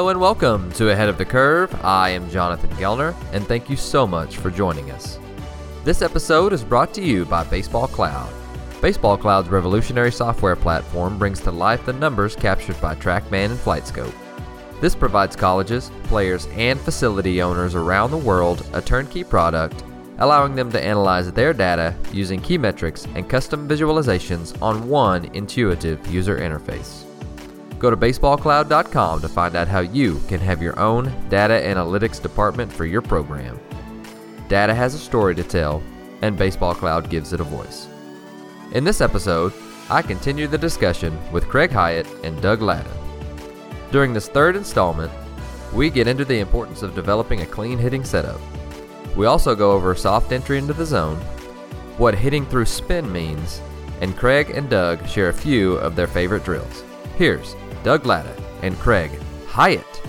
Hello and welcome to Ahead of the Curve. I am Jonathan Gelnar, and thank you so much for joining us. This episode is brought to you by Baseball Cloud. Baseball Cloud's revolutionary software platform brings to life the numbers captured by TrackMan and FlightScope. This provides colleges, players, and facility owners around the world a turnkey product, allowing them to analyze their data using key metrics and custom visualizations on one intuitive user interface. Go to baseballcloud.com to find out how you can have your own data analytics department for your program. Data has a story to tell, and Baseball Cloud gives it a voice. In this episode, I continue the discussion with Craig Hyatt and Doug Ladden. During this third installment, we get into the importance of developing a clean hitting setup. We also go over soft entry into the zone, what hitting through spin means, and Craig and Doug share a few of their favorite drills. Here's Doug Ladden and Craig Hyatt.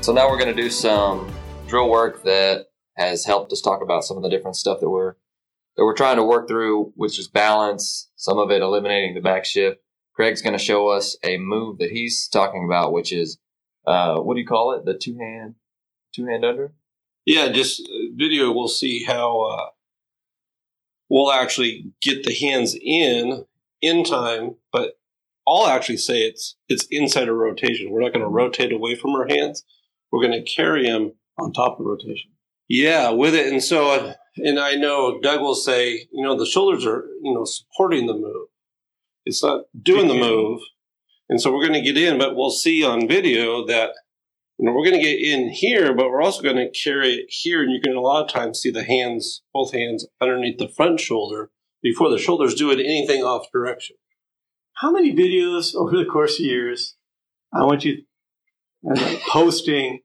So now we're going to do some drill work that has helped us talk about some of the different stuff that we're that we're trying to work through, which is balance. Some of it eliminating the back shift. Craig's going to show us a move that he's talking about, which is uh, what do you call it? The two hand, two hand under. Yeah, just uh, video. We'll see how uh, we'll actually get the hands in in time, but I'll actually say it's it's inside a rotation. We're not going to rotate away from our hands. We're going to carry them on top of rotation. Yeah, with it. And so, and I know Doug will say, you know, the shoulders are, you know, supporting the move. It's not doing the move. And so we're going to get in, but we'll see on video that, you know, we're going to get in here, but we're also going to carry it here. And you can a lot of times see the hands, both hands underneath the front shoulder before the shoulders doing anything off direction. How many videos over the course of years? I want you uh, posting.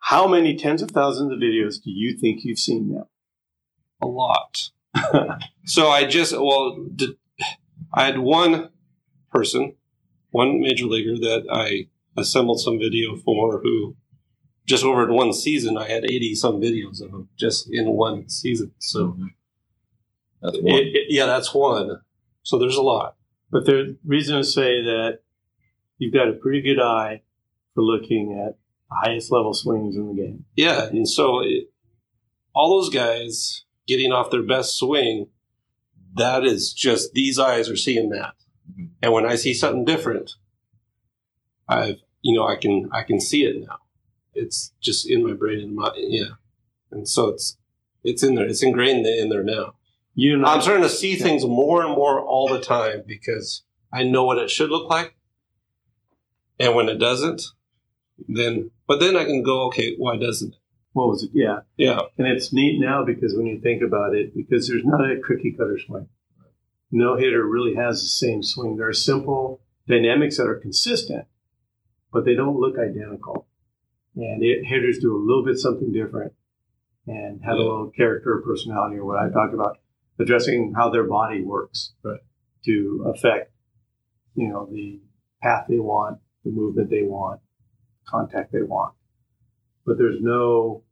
How many tens of thousands of videos do you think you've seen now? A lot. so I just well, did, I had one person, one major leaguer that I assembled some video for who just over in one season I had 80 some videos of him just in one season. So Mm-hmm. That's one. it- yeah, that's one. So there's a lot. But there's reason to say that you've got a pretty good eye for looking at the highest level swings in the game. Yeah, and so it, all those guys getting off their best swing, that is just these eyes are seeing that. Mhm. And when I see something different, I've you know I can I can see it now. It's just in my brain and my yeah, and so it's it's in there. It's ingrained in there now. You I, I'm starting to see things more and more all the time because I know what it should look like, and when it doesn't, then but then I can go okay, why doesn't it? what was it? Yeah. Yeah. And it's neat now because when you think about it, because there's not a cookie cutter swing. No hitter really has the same swing. There are simple dynamics that are consistent, but they don't look identical. And it, hitters do a little bit something different and have a little character or personality or what I talked about, addressing how their body works Right. to affect, you know, the path they want, the movement they want, contact they want. But there's no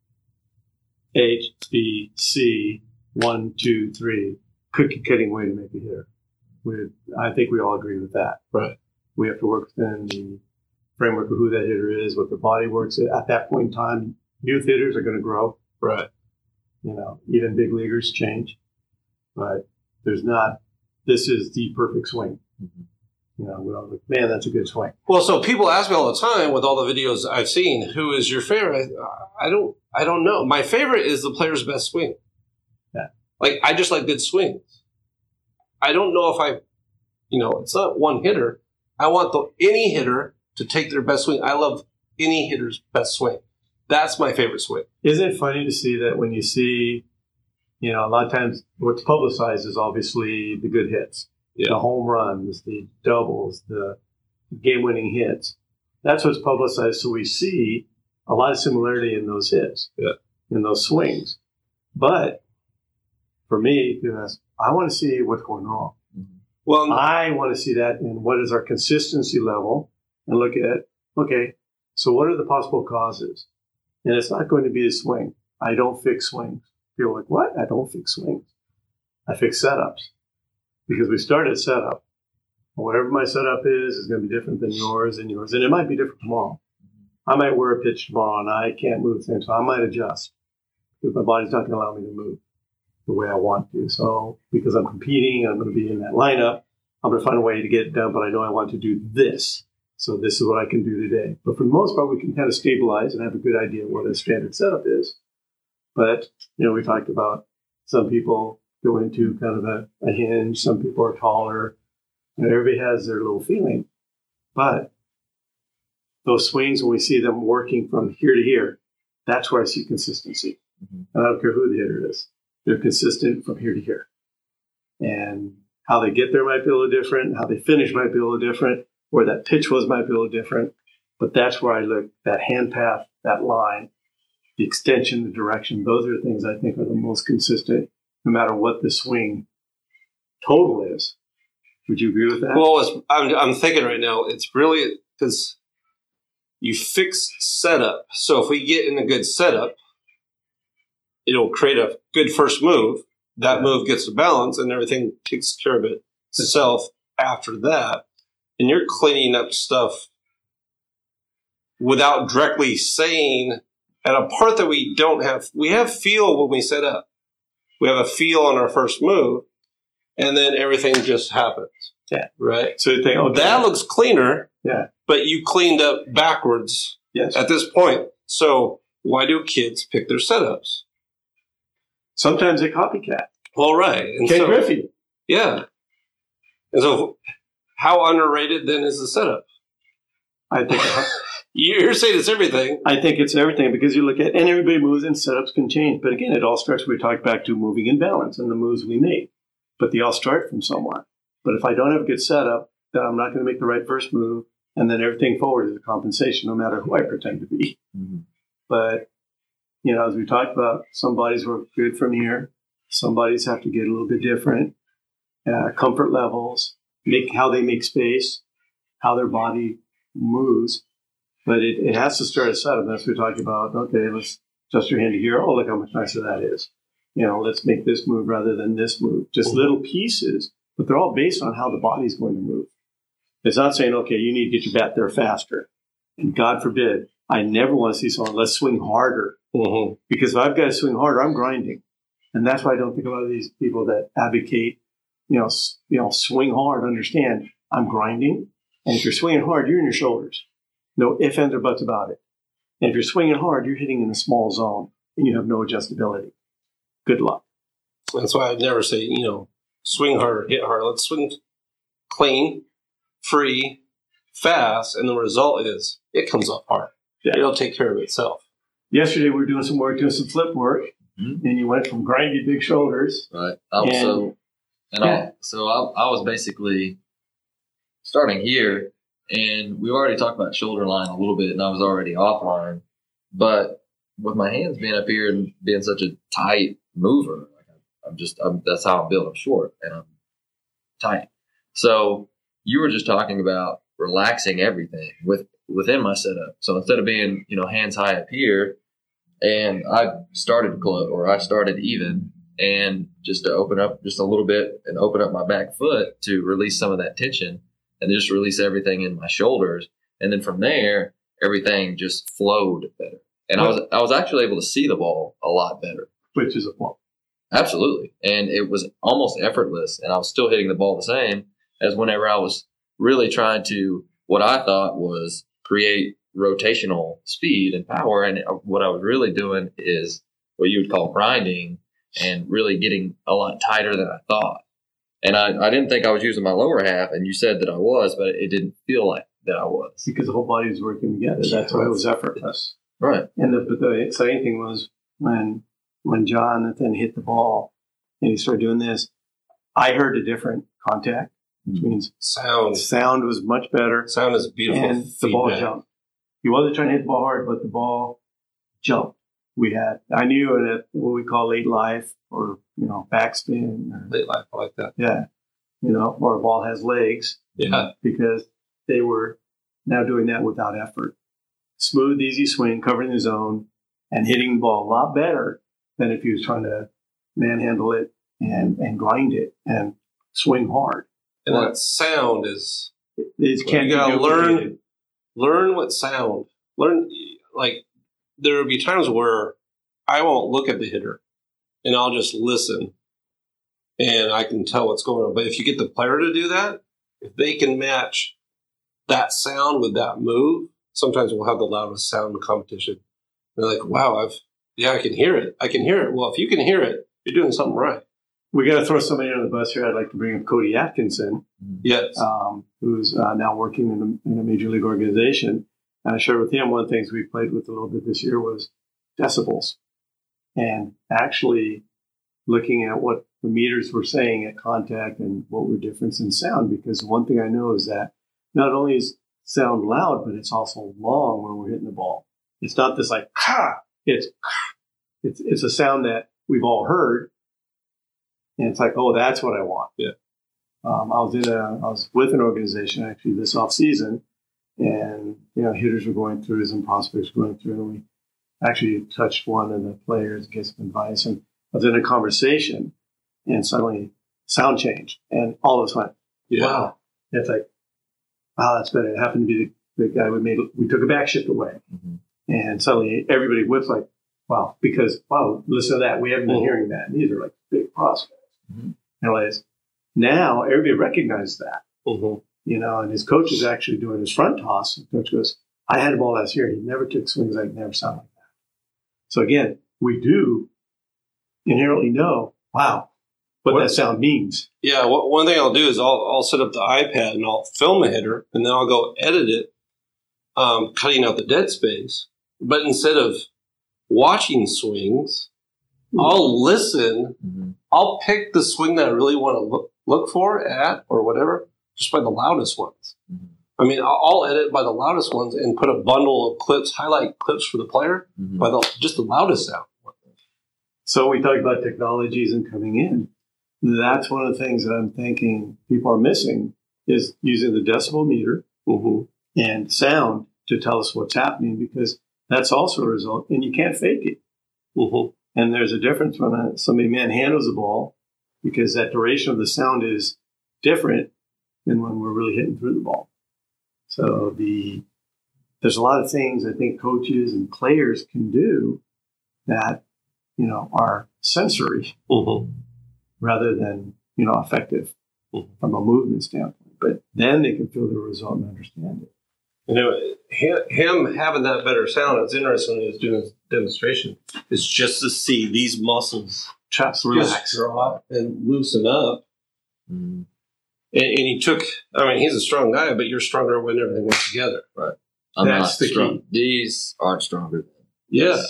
H, B, C, one, two, three, cookie cutting way to make a hitter. We, I think we all agree with that. Right. We have to work within the framework of who that hitter is, what their body works at. At that point in time, youth hitters are going to grow. Right. You know, even big leaguers change. But there's not, this is the perfect swing. Mhm. You know, we're all like, man, that's a good swing. Well, so people ask me all the time with all the videos I've seen, who is your favorite? I, I don't, I don't know. My favorite is the player's best swing. Yeah. Like I just like good swings. I don't know if I, you know, it's not one hitter. I want the any hitter to take their best swing. I love any hitter's best swing. That's my favorite swing. Isn't it funny to see that when you see, you know, a lot of times what's publicized is obviously the good hits, Yeah. the home runs, the doubles, the game winning hits. That's what's publicized. So we see a lot of similarity in those hits, Yeah. in those swings. But for me, I want to see what's going wrong. Mm-hmm. Well, I want to see that in what is our consistency level and look at, okay, so what are the possible causes? And it's not going to be the swing. I don't fix swings. People are like, what? I don't fix swings. I fix setups because we start at setup Whatever my setup is is going to be different than yours and yours, and it might be different tomorrow. I might wear a pitch tomorrow and I can't move the same, so I might adjust because my body's not going to allow me to move the way I want to. So because I'm competing, I'm going to be in that lineup. I'm going to find a way to get it done, but I know I want to do this. So this is what I can do today. But for the most part, we can kind of stabilize and have a good idea what a standard setup is. But, you know, we talked about some people go into kind of a, a hinge. Some people are taller. You know, everybody has their little feeling. But those swings, when we see them working from here to here, that's where I see consistency. Mm-hmm. And I don't care who the hitter is. They're consistent from here to here. And how they get there might be a little different. How they finish might be a little different. Where that pitch was might be a little different. But that's where I look, that hand path, that line, the extension, the direction. Those are things I think are the most consistent, no matter what the swing total is. Would you agree with that? Well, I'm, I'm thinking right now, it's really because you fix setup. So if we get in a good setup, it'll create a good first move. That move gets the balance and everything takes care of itself after that. And you're cleaning up stuff without directly saying and a part that we don't have, we have feel when we set up. We have a feel on our first move and then everything just happens. Yeah. Right. So you think, oh, that looks cleaner. Yeah. But you cleaned up backwards yes. at this point. So why do kids pick their setups? Sometimes they copycat. All right. And Ken so, Griffey. Yeah. And so how underrated then is the setup? I think you're saying it's everything. I think it's everything because you look at and everybody moves and setups can change. But again, it all starts. We talk back to moving in balance and the moves we make, but they all start from somewhere. But if I don't have a good setup, then I'm not going to make the right first move, and then everything forward is a compensation, no matter who I pretend to be. Mm-hmm. But you know, as we talked about, some bodies work good from here. Some bodies have to get a little bit different. Uh, comfort levels, make how they make space, how their body moves. But it, it has to start a setup. That's what we talked about. Okay, let's adjust your hand here. Oh, look how much nicer that is. You know, let's make this move rather than this move. Just mm-hmm. little pieces, but they're all based on how the body's going to move. It's not saying, okay, you need to get your bat there faster. And God forbid, I never want to see someone, let's swing harder. Mm-hmm. Because if I've got to swing harder, I'm grinding. And that's why I don't think a lot of these people that advocate, you know, you know, swing hard, understand I'm grinding. And if you're swinging hard, you're in your shoulders. No ifs, ands, or buts about it. And if you're swinging hard, you're hitting in a small zone and you have no adjustability. Good luck. That's why I never say, you know, swing hard, or hit hard. Let's swing clean, free, fast, and the result is it comes off hard. Yeah. It'll take care of itself. Yesterday we were doing some work, doing some flip work, mm-hmm. and you went from grindy big shoulders. Right. and, so, and yeah. I, so I, I was basically starting here, and we already talked about shoulder line a little bit, and I was already offline. But with my hands being up here and being such a tight mover, I'm just I'm, that's how I'm built. I'm short and I'm tight. So you were just talking about relaxing everything with within my setup. So instead of being, you know, hands high up here, and I started close or I started even, and just to open up just a little bit and open up my back foot to release some of that tension and just release everything in my shoulders. And then from there, everything just flowed better. And I was I was actually able to see the ball a lot better. Which is a flaw. Absolutely. And it was almost effortless and I was still hitting the ball the same as whenever I was really trying to what I thought was create rotational speed and power. And uh, what I was really doing is what you would call grinding and really getting a lot tighter than I thought. And I, I didn't think I was using my lower half, and you said that I was, but it didn't feel like that I was. Because the whole body was working together. That's why it was effortless. Right. And the, but the exciting thing was when when John then hit the ball and he started doing this, I heard a different contact which hmm. means sound. Sound was much better. Sound is beautiful. And feedback. the ball jumped. He wasn't trying to hit the ball hard, but the ball jumped. We had, I knew it at what we call late life or, you know, backspin. Or, late life, I like that. Yeah. You know, or a ball has legs. Yeah. Because they were now doing that without effort. Smooth, easy swing, covering the zone, and hitting the ball a lot better than if he was trying to manhandle it and, and grind it and swing hard. and Well- that sound is It Well, can't you gotta learn- learn what sound learn like there will be times where I won't look at the hitter and I'll just listen and I can tell what's going on. But if you get the player to do that, if they can match that sound with that move, sometimes we'll have the loudest sound competition. They're like, wow, I've yeah, I can hear it. I can hear it. Well, if you can hear it, you're doing something right. We got to throw somebody on the bus here. I'd like to bring up Cody Atkinson. Yes. um, who's uh, now working in a, in a major league organization. And I shared with him one of the things we played with a little bit this year was decibels, and actually looking at what the meters were saying at contact and what were difference in sound. Because one thing I know is that not only is sound loud, but it's also long when we're hitting the ball. It's not this like ha. It's it's it's a sound that we've all heard, and it's like oh that's what I want. Yeah. Um, I was in a, I was with an organization actually this off season, and you know hitters were going through, some prospects were going through, and we actually touched one of the players, gave some advice, and I was in a conversation, and suddenly sound changed, and all of us went, Yeah. "Wow!" It's like, "Wow, that's better." It happened to be the, the guy we made. We took a back shift away, Mhm. and suddenly everybody was like, "Wow!" Because wow, listen to that. We haven't been Mhm. hearing that. And these are like big prospects. Mhm. And like, now everybody recognizes that Mhm. You know, and his coach is actually doing his front toss. And coach goes, I had a ball last year. He never took swings like never sound like that. So again, we do inherently know, wow, what, What- that sound means. Yeah, wha- one thing I'll do is I'll, I'll set up the iPad and I'll film a hitter and then I'll go edit it, um, cutting out the dead space. But instead of watching swings, I'll listen. Mhm. I'll pick the swing that I really want to look, look for at or whatever, just by the loudest ones. Mhm. I mean, I'll, I'll edit by the loudest ones and put a bundle of clips, highlight clips for the player Mhm. by the just the loudest sound. So we talked about technologies and coming in. That's one of the things that I'm thinking people are missing is using the decibel meter Mm-hmm. and sound to tell us what's happening because that's also a result and you can't fake it. Mm-hmm. And there's a difference when uh, somebody manhandles the ball because that duration of the sound is different than when we're really hitting through the ball. So the there's a lot of things I think coaches and players can do that you know are sensory Mm-hmm. rather than you know effective Mhm. from a movement standpoint. But then they can feel the result and understand it. You know, him having that better sound, it's interesting when he was doing his demonstration, It's just to see these muscles Chaps just relax. drop and loosen up. Mhm. And, and he took, I mean, he's a strong guy, but you're stronger when everything went together. Right. I'm That's not the strong. key. These aren't stronger than Yeah.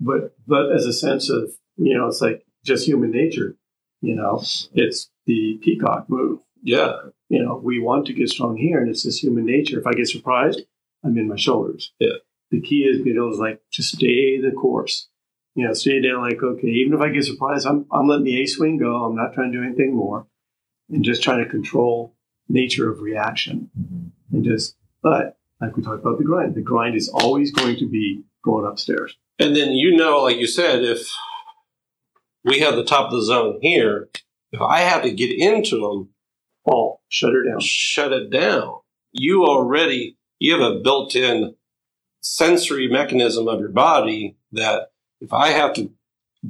but but as a sense of you know it's like just human nature you know it's the peacock move Yeah. you know we want to get strong here and it's just human nature if i get surprised i'm in my shoulders Yeah. the key is being able to like just stay the course you know stay down like okay even if i get surprised i'm, I'm letting the a swing go i'm not trying to do anything more and just trying to control nature of reaction and just but like we talked about the grind the grind is always going to be going upstairs And then, you know, like you said, if we have the top of the zone here, if I have to get into them, Paul, shut it down. shut it down. You already you have a built-in sensory mechanism of your body that if I have to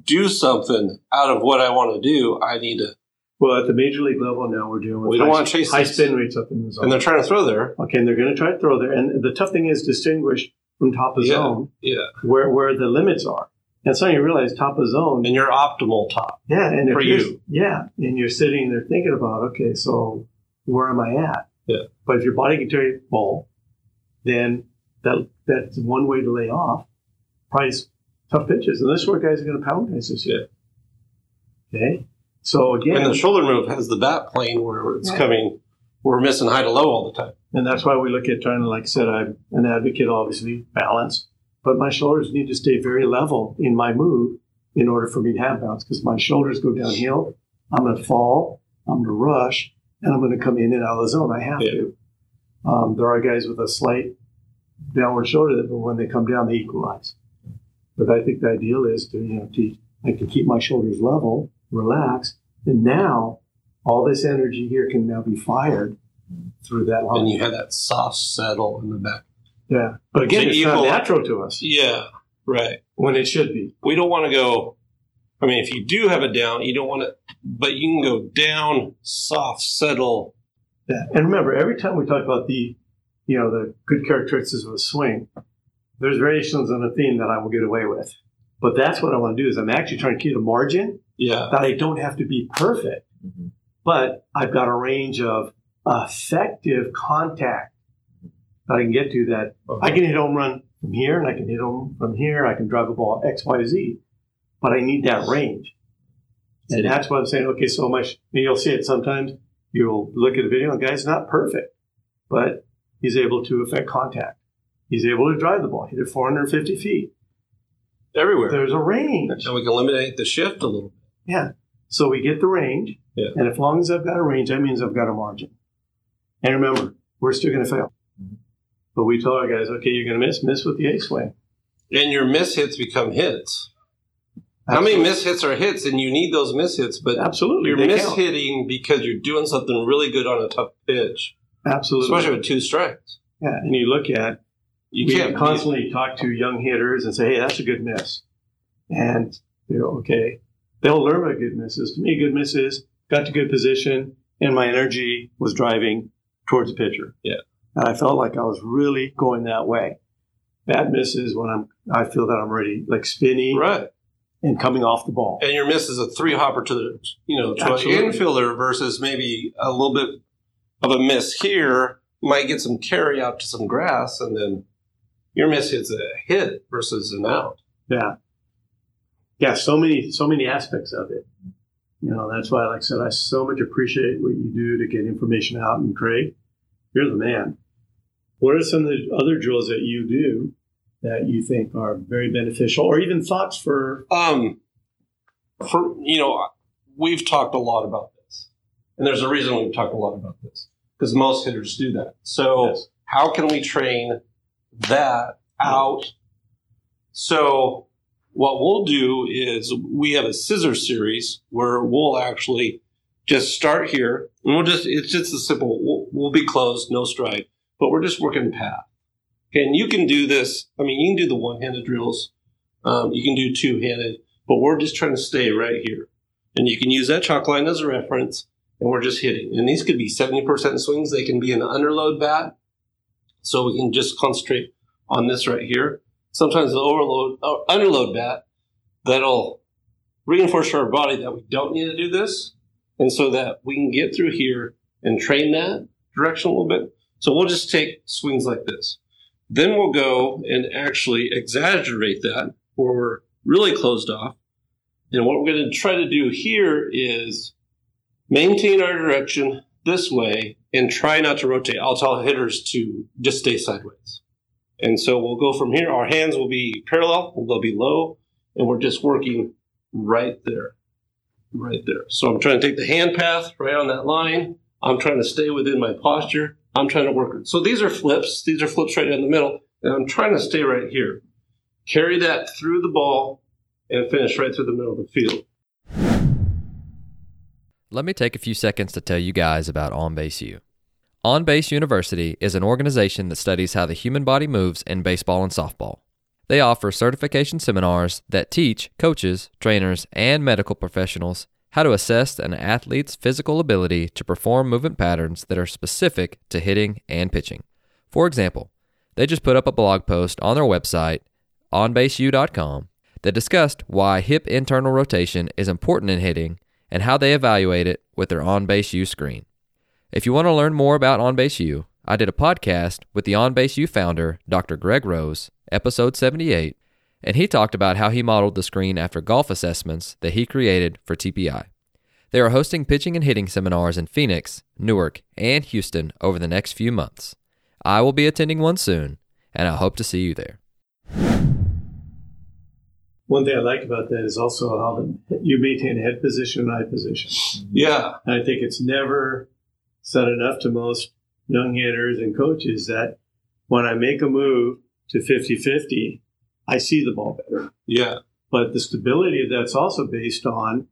do something out of what I want to do, I need to. Well, at the major league level now, we're dealing with We don't high, want to chase high spin rates up in the zone. and they're trying to throw there. okay, and they're going to try to throw there. And the tough thing is distinguish from top of Yeah. zone Yeah, where where the limits are. And suddenly you realize top of zone. and your optimal top. yeah, and for you're- yeah, and you're sitting there thinking about, okay, so where am I at? Yeah. But if your body can tell you ball, then that that's one way to lay off. Price tough pitches, and this is where guys are going to pound guys this year. Okay, so again, And the shoulder move has the bat plane where it's Yeah. coming. We're missing high to low all the time. And that's why we look at trying to, like I said, I'm an advocate, obviously, balance, but my shoulders need to stay very level in my move in order for me to have balance because my shoulders go downhill. I'm going to fall, I'm going to rush, and I'm going to come in and out of the zone. I have Yeah. to. Um, there are guys with a slight downward shoulder that, but when they come down, they equalize. But I think the ideal is to, you know, to, I can keep my shoulders level, relax, and now all this energy here can now be fired through that line. And you have that soft settle in the back. yeah. But again, So it's not natural to us Yeah, right. when it should be. We don't want to go. I mean, if you do have a down, you don't want to, but you can go down, soft, settle. Yeah. And remember, every time we talk about the, you know, the good characteristics of a swing, there's variations on a theme that I will get away with. But that's what I want to do is I'm actually trying to keep a margin Yeah, that I don't have to be perfect, Mhm. but I've got a range of effective contact that I can get to that I can hit home run from here and I can hit home from here. I can drive a ball X, Y, Z, but I need that range. And that's what I'm saying. Okay, so much, you'll see it sometimes. You'll look at a video and the guy's not perfect, but he's able to affect contact. He's able to drive the ball, hit it 450 feet. Everywhere. There's a range. And we can eliminate the shift a little. Yeah. So we get the range. Yeah. And as long as I've got a range, that means I've got a margin. And remember, we're still going to fail. Mm-hmm. But we tell our guys, okay, you're going to miss, miss with the A swing. And your miss hits become hits. How many miss hits are hits? And you need those miss hits, but Absolutely. you're miss count. hitting because you're doing something really good on a tough pitch, Absolutely. especially with two strikes. yeah. And you look at, You we can't constantly talk to young hitters and say, hey, that's a good miss. And, you know, okay, they'll learn what a good miss is. To me, a good miss is got to good position and my energy was driving towards the pitcher. Yeah. And I felt like I was really going that way. Bad miss is when I'm, I feel that I'm ready, like spinning right. and coming off the ball. And your miss is a three hopper to the you know to an infielder versus maybe a little bit of a miss here might get some carry out to some grass, and then your miss hits a hit versus an out. Yeah. Yeah, so many, so many aspects of it. You know, that's why, like I said, I so much appreciate what you do to get information out. And Craig, you're the man. What are some of the other drills that you do that you think are very beneficial, or even thoughts for? Um, for you know, we've talked a lot about this, and there's a reason we've talked a lot about this because most hitters do that. So Yes. how can we train that out? So what we'll do is we have a scissor series where we'll actually just start here and we'll just it's just a simple we'll, we'll be closed no stride but we're just working path. And you can do this i mean you can do the one-handed drills um, you can do two-handed but we're just trying to stay right here. And you can use that chalk line as a reference and we're just hitting. And these could be 70% swings. They can be an underload bat so we can just concentrate on this right here. Sometimes the overload uh, underload bat that'll reinforce our body that we don't need to do this. And so that we can get through here and train that direction a little bit. So we'll just take swings like this. Then we'll go and actually exaggerate that where we're really closed off. And what we're going to try to do here is maintain our direction this way and try not to rotate i'll tell hitters to just stay sideways and so we'll go from here. Our hands will be parallel, they'll be low, and we're just working right there. Right there. So I'm trying to take the hand path right on that line. I'm trying to stay within my posture. I'm trying to work. So these are flips. These are flips right in the middle. And I'm trying to stay right here. Carry that through the ball and finish right through the middle of the field. Let me take a few seconds to tell you guys about On Base U. On Base University is an organization that studies how the human body moves in baseball and softball. They offer certification seminars that teach coaches, trainers, and medical professionals how to assess an athlete's physical ability to perform movement patterns that are specific to hitting and pitching. For example, they just put up a blog post on their website, onbaseu.com, that discussed why hip internal rotation is important in hitting and how they evaluate it with their On Base U screen. If you want to learn more about On Base U, I did a podcast with the On Base U founder, Dr. Greg Rose, episode 78, and he talked about how he modeled the screen after golf assessments that he created for TPI. They are hosting pitching and hitting seminars in Phoenix, Newark, and Houston over the next few months. I will be attending one soon, and I hope to see you there. One thing I like about that is also how the, you maintain head position and eye position. Yeah. And I think it's never said enough to most young hitters and coaches that when I make a move to 50 50, I see the ball better. Yeah. But the stability of that's also based on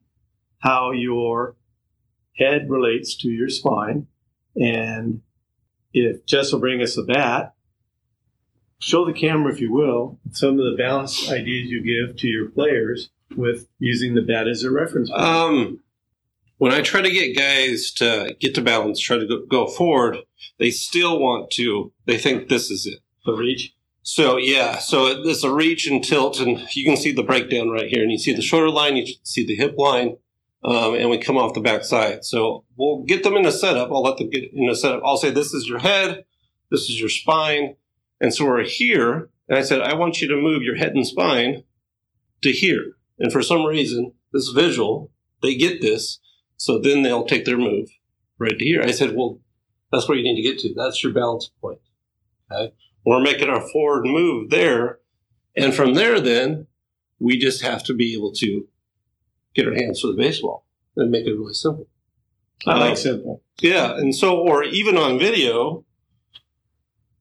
how your head relates to your spine. And if Jess will bring us a bat, show the camera, if you will, some of the balance ideas you give to your players with using the bat as a reference. point. Um, when I try to get guys to get to balance, try to go, go forward, they still want to. They think this is it. the reach. So yeah, so it's a reach and tilt, and you can see the breakdown right here, and you see the shoulder line, you see the hip line, um, and we come off the back side. So we'll get them in a setup. I'll let them get in a setup. I'll say this is your head, this is your spine, and so we're here. And I said I want you to move your head and spine to here. And for some reason, this visual, they get this, so then they'll take their move right to here. I said, well, that's where you need to get to. That's your balance point. Okay we're making our forward move there. And from there, then we just have to be able to get our hands for the baseball and make it really simple. I like um, simple. Yeah. And so, or even on video,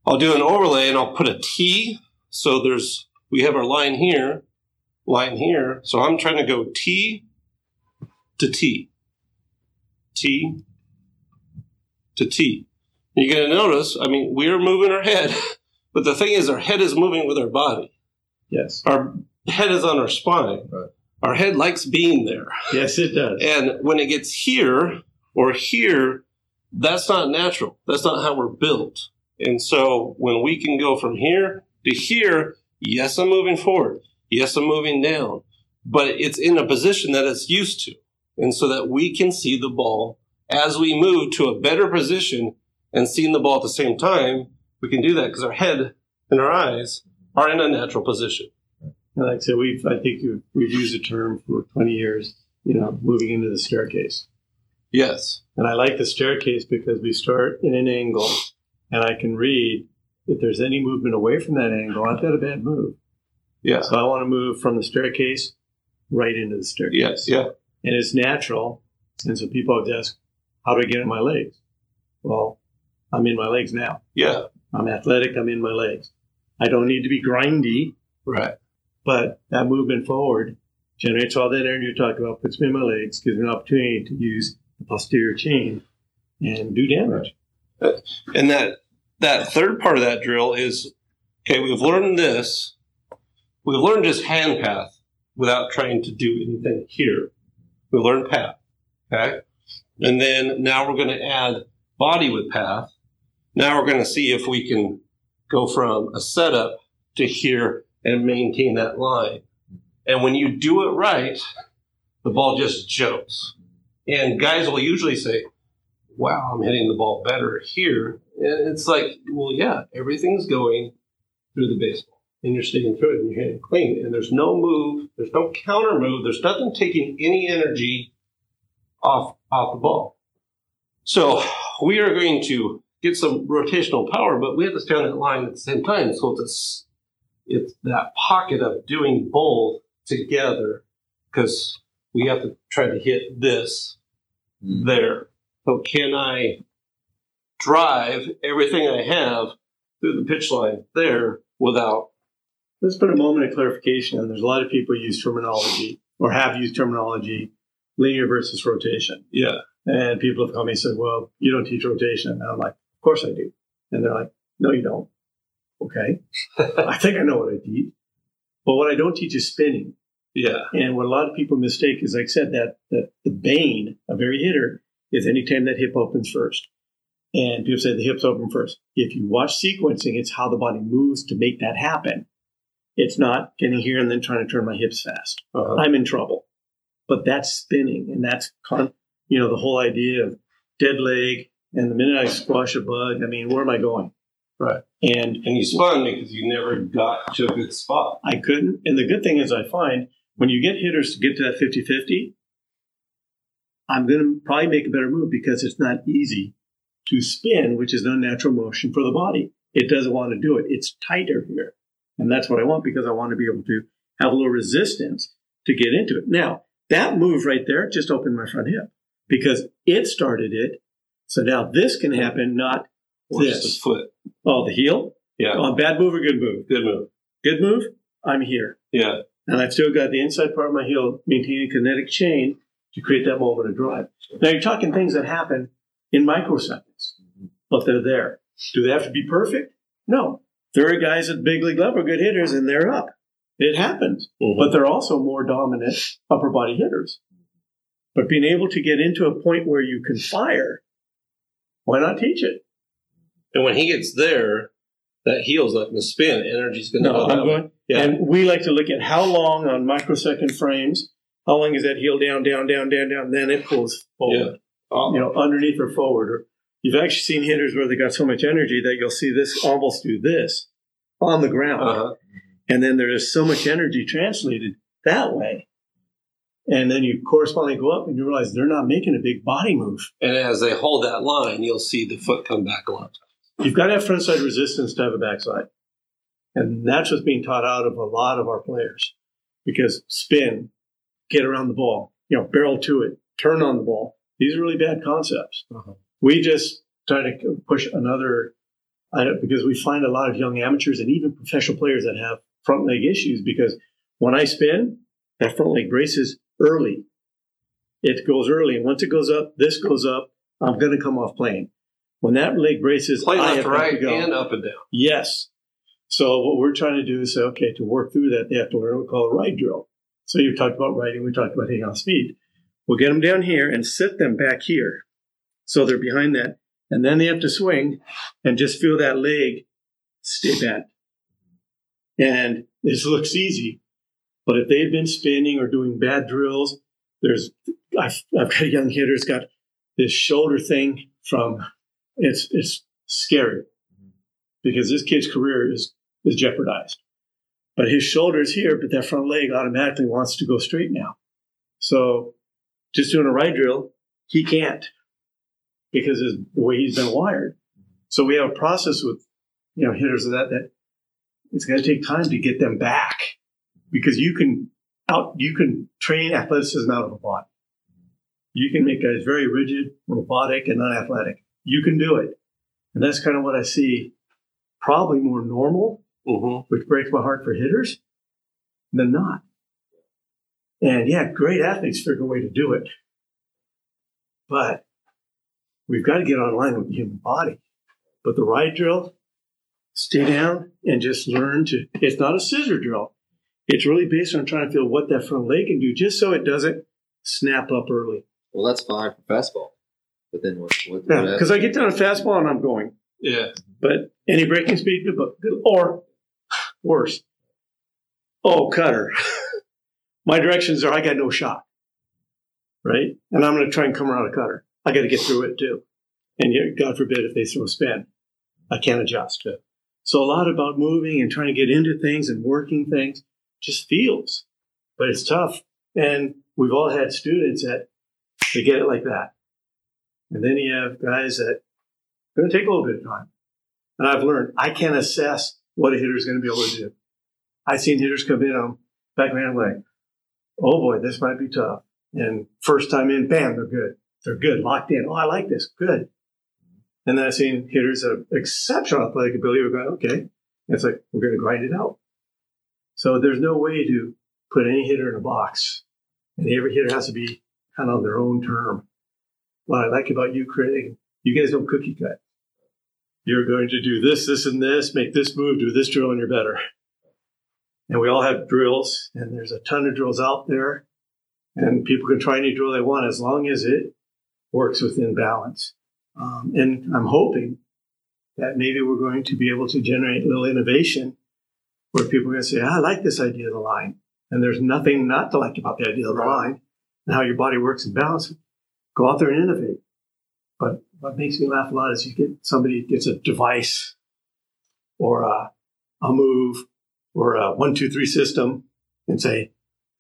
I'll do an overlay and I'll put a T. So there's, we have our line here, line here. So I'm trying to go T to T, T to T. You're going to notice, I mean, we're moving our head, but the thing is, our head is moving with our body. Yes. Our head is on our spine. Right. Our head likes being there. Yes, it does. And when it gets here or here, that's not natural. That's not how we're built. And so when we can go from here to here, yes, I'm moving forward. Yes, I'm moving down. But it's in a position that it's used to. And so that we can see the ball as we move to a better position and seeing the ball at the same time, we can do that because our head and our eyes are in a natural position. And like I said, we've, I think you've, we've used the term for 20 years, you know, moving into the staircase. Yes. And I like the staircase because we start in an angle and I can read if there's any movement away from that angle, I've got a bad move. Yeah. So I want to move from the staircase right into the staircase. Yes. Yeah. And it's natural. And so people always ask, how do I get in my legs? Well, I'm in my legs now. Yeah. I'm athletic. I'm in my legs. I don't need to be grindy, Right. but that movement forward generates all that energy you're talking about, puts me in my legs, gives me an opportunity to use the posterior chain and do damage. And that that third part of that drill is okay, we've learned this. We've learned just hand path without trying to do anything here. We learned path. Okay. And then now we're going to add body with path. Now we're going to see if we can go from a setup to here and maintain that line. And when you do it right, the ball just jumps. And guys will usually say, wow, I'm hitting the ball better here. And it's like, well, yeah, everything's going through the baseball and you're staying through it and you're hitting clean. And there's no move, there's no counter move, there's nothing taking any energy off, off the ball. So we are going to get some rotational power, but we have to stay on that line at the same time. So it's, it's that pocket of doing both together because we have to try to hit this Mm. there. So can I drive everything I have through the pitch line there without? Let's put a moment of clarification. And there's a lot of people use terminology or have used terminology linear versus rotation. Yeah, And people have come and said, well, you don't teach rotation. And I'm like, of course I do. And they're like, no, you don't. Okay. I think I know what I teach. But what I don't teach is spinning. yeah, And what a lot of people mistake is, like I said, that, that the bane of every hitter is anytime that hip opens first. And people say the hips open first. If you watch sequencing, it's how the body moves to make that happen. It's not getting here and then trying to turn my hips fast. uh-huh. I'm in trouble. But that's spinning, and that's con- you know the whole idea of dead leg. And the minute I squash a bug, I mean, where am I going? Right. And and you spun because you never got to a good spot. I couldn't. And the good thing is, I find when you get hitters to get to that 50 50, I'm going to probably make a better move because it's not easy to spin, which is an unnatural motion for the body. It doesn't want to do it. It's tighter here. And that's what I want because I want to be able to have a little resistance to get into it. Now, that move right there just opened my front hip because it started it. So now this can happen, not Or this. a foot. Oh, the heel? Yeah, Oh, bad move or good move? good move. Good move? I'm here Yeah, and I've still got the inside part of my heel maintaining kinetic chain, to create that moment of drive. Now you're talking things that happen in microseconds, but they're there. Do they have to be perfect? No. There are guys at big league level, good hitters, and they're up. It happens. Mhm. But they're also more dominant upper body hitters. But being able to get into a point where you can fire, why not teach it? and when he gets there, that heels up in the spin. Energy's going to No, go I'm going. Yeah. And we like to look at how long on microsecond frames, how long is that heel down, down, down, down, down, then it pulls forward. Yeah. You know, underneath or forward. Or you've actually seen hitters where they got so much energy that you'll see this almost do this on the ground. Uh-huh. And then there is so much energy translated that way. And then you correspondingly go up and you realize they're not making a big body move. And as they hold that line, you'll see the foot come back a lot. You've got to have front side resistance to have a backside. And that's what's being taught out of a lot of our players. Because spin, get around the ball, you know, barrel to it, turn on the ball. These are really bad concepts. Uh-huh. We just try to push another, because we find a lot of young amateurs and even professional players that have front leg issues because when I spin, that front leg braces early. It goes early. And once it goes up, this goes up, I'm going to come off playing. When that leg braces, Play I left have to to right go. and up and down. Yes. So what we're trying to do is say, okay, to work through that, they have to learn what we call a ride drill. So you talked about riding, we talked about hitting on speed. We'll get them down here and sit them back here. So they're behind that. And then they have to swing and just feel that leg stay bent. And this looks easy. But if they've been spinning or doing bad drills, there's, I've, I've got a young hitter who's got this shoulder thing from, it's, it's scary because this kid's career is, is jeopardized. But his shoulder's here, but that front leg automatically wants to go straight now. So just doing a right drill, he can't because of the way he's been wired. So we have a process with, you know, hitters of that, that it's going to take time to get them back because you can out, you can train athleticism out of a body. You can make guys very rigid, robotic, and unathletic. You can do it. And that's kind of what I see probably more normal, Mm-hmm. which breaks my heart for hitters, than not. And yeah, great athletes figure a way to do it. But we've got to get online with the human body. But the ride drill, stay down and just learn to, it's not a scissor drill. It's really based on trying to feel what that front leg can do just so it doesn't snap up early. Well, that's fine for fastball. But then what? what Yeah, because I get down a fastball and I'm going, Yeah. but any breaking speed, good, but good, or worse. Oh, cutter. My directions are I got no shot. Right? And I'm going to try and come around a cutter. I got to get through it too. And God forbid if they throw a spin, I can't adjust. So a lot about moving and trying to get into things and working things just feels, but it's tough. And we've all had students that they get it like that. And then you have guys that going to take a little bit of time. And I've learned I can't assess what a hitter is going to be able to do. I've seen hitters come in on back man like, oh boy, this might be tough. And first time in, bam, they're good. They're good, locked in. Oh, I like this. Good. And then I've seen hitters of exceptional athletic ability who go, okay. It's like, we're going to grind it out. So there's no way to put any hitter in a box. And every hitter has to be kind of on their own term. What I like about you, Craig, you guys don't cookie cut. You're going to do this, this, and this, make this move, do this drill, and you're better. And we all have drills, and there's a ton of drills out there. And people can try any drill they want as long as it works within balance. Um, and I'm hoping that maybe we're going to be able to generate a little innovation where people are going to say, I like this idea of the line. And there's nothing not to like about the idea of the line and how your body works in balance. Go out there and innovate. But what makes me laugh a lot is you get somebody gets a device or a, a move or a one, two, three system and say,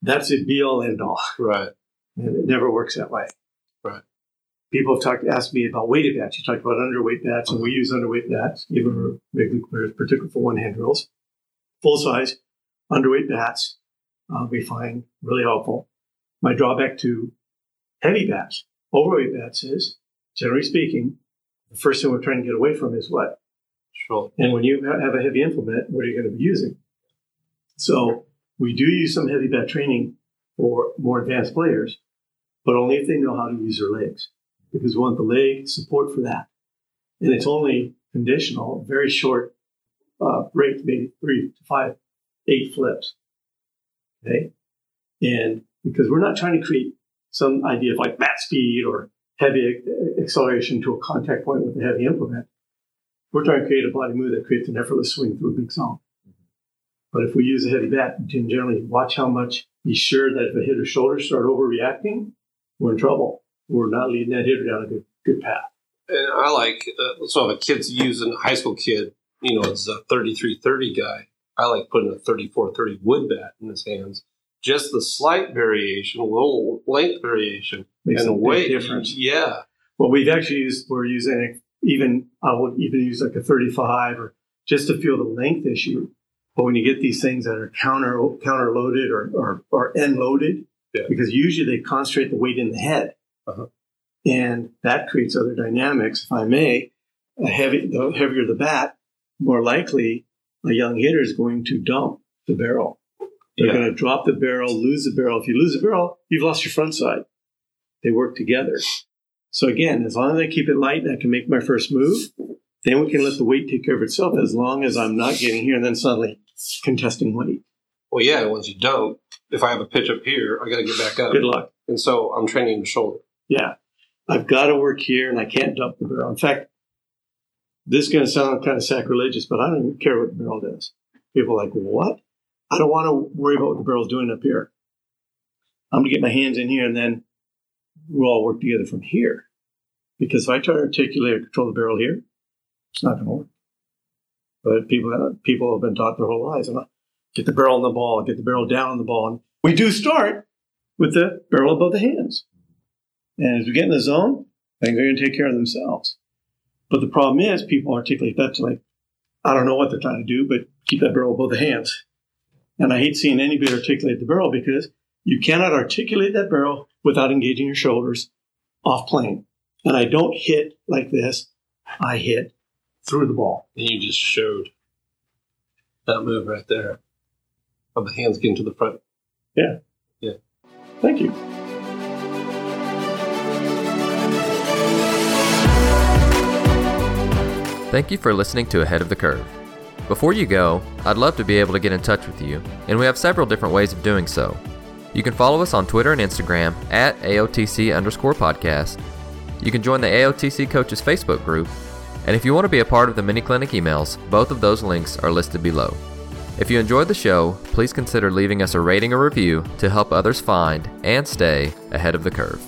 that's it, be all, end all. Right. And it never works that way. Right. People have talked, asked me about weighted bats. You talked about underweight bats, and we use underweight bats, even for big league players, particularly for one hand drills. Full size underweight bats, uh, we find really helpful. My drawback to heavy bats, overweight bats is, generally speaking, the first thing we're trying to get away from is what? Sure. And when you have a heavy implement, what are you going to be using? So we do use some heavy bat training for more advanced players, but only if they know how to use their legs, because we want the leg support for that. And it's only conditional, very short uh, rate, maybe three to five, eight flips. Okay. And because we're not trying to create some idea of like bat speed or heavy acceleration to a contact point with a heavy implement, we're trying to create a body move that creates an effortless swing through a big zone. But if we use a heavy bat, we can generally watch how much, be sure that if a hitter's shoulders start overreacting, we're in trouble. We're not leading that hitter down a good, good path. And I like, uh, so if a kid's using a high school kid, you know, it's a 3330 guy, I like putting a 3430 wood bat in his hands. Just the slight variation, a little length variation, Makes and a big weight difference. Yeah. Well, we've actually used, we're using even, I would even use like a 35 or just to feel the length issue. But when you get these things that are counter, counter loaded or, or, or end loaded, Yeah. because usually they concentrate the weight in the head. And that creates other dynamics. If I may, a heavy, the heavier the bat, more likely a young hitter is going to dump the barrel. They're Yeah. going to drop the barrel, lose the barrel. If you lose the barrel, you've lost your front side. They work together. So again, as long as I keep it light and I can make my first move, then we can let the weight take care of itself as long as I'm not getting here and then suddenly contesting weight. Well, yeah, once you don't, if I have a pitch up here, I got to get back up. Good luck. And so I'm training the shoulder. Yeah. I've got to work here and I can't dump the barrel. In fact, this is going to sound kind of sacrilegious, but I don't even care what the barrel does. People are like, what? I don't want to worry about what the barrel's doing up here. I'm going to get my hands in here and then we'll all work together from here. Because if I try to articulate or control the barrel here, it's not going to work. But people, people have been taught their whole lives, and get the barrel on the ball, get the barrel down on the ball. And we do start with the barrel above the hands. And as we get in the zone, things are going to take care of themselves. But the problem is people articulate that to like, I don't know what they're trying to do, but keep that barrel above the hands. And I hate seeing anybody articulate the barrel because you cannot articulate that barrel without engaging your shoulders off plane. And I don't hit like this. I hit through the ball. And you just showed that move right there of the hands getting to the front. Yeah. Yeah. Thank you. Thank you for listening to Ahead of the Curve. Before you go, I'd love to be able to get in touch with you, and we have several different ways of doing so. You can follow us on Twitter and Instagram at AOTC underscore podcast. You can join the AOTC Coaches Facebook group, and if you want to be a part of the mini clinic emails, both of those links are listed below. If you enjoyed the show, please consider leaving us a rating or review to help others find and stay ahead of the curve.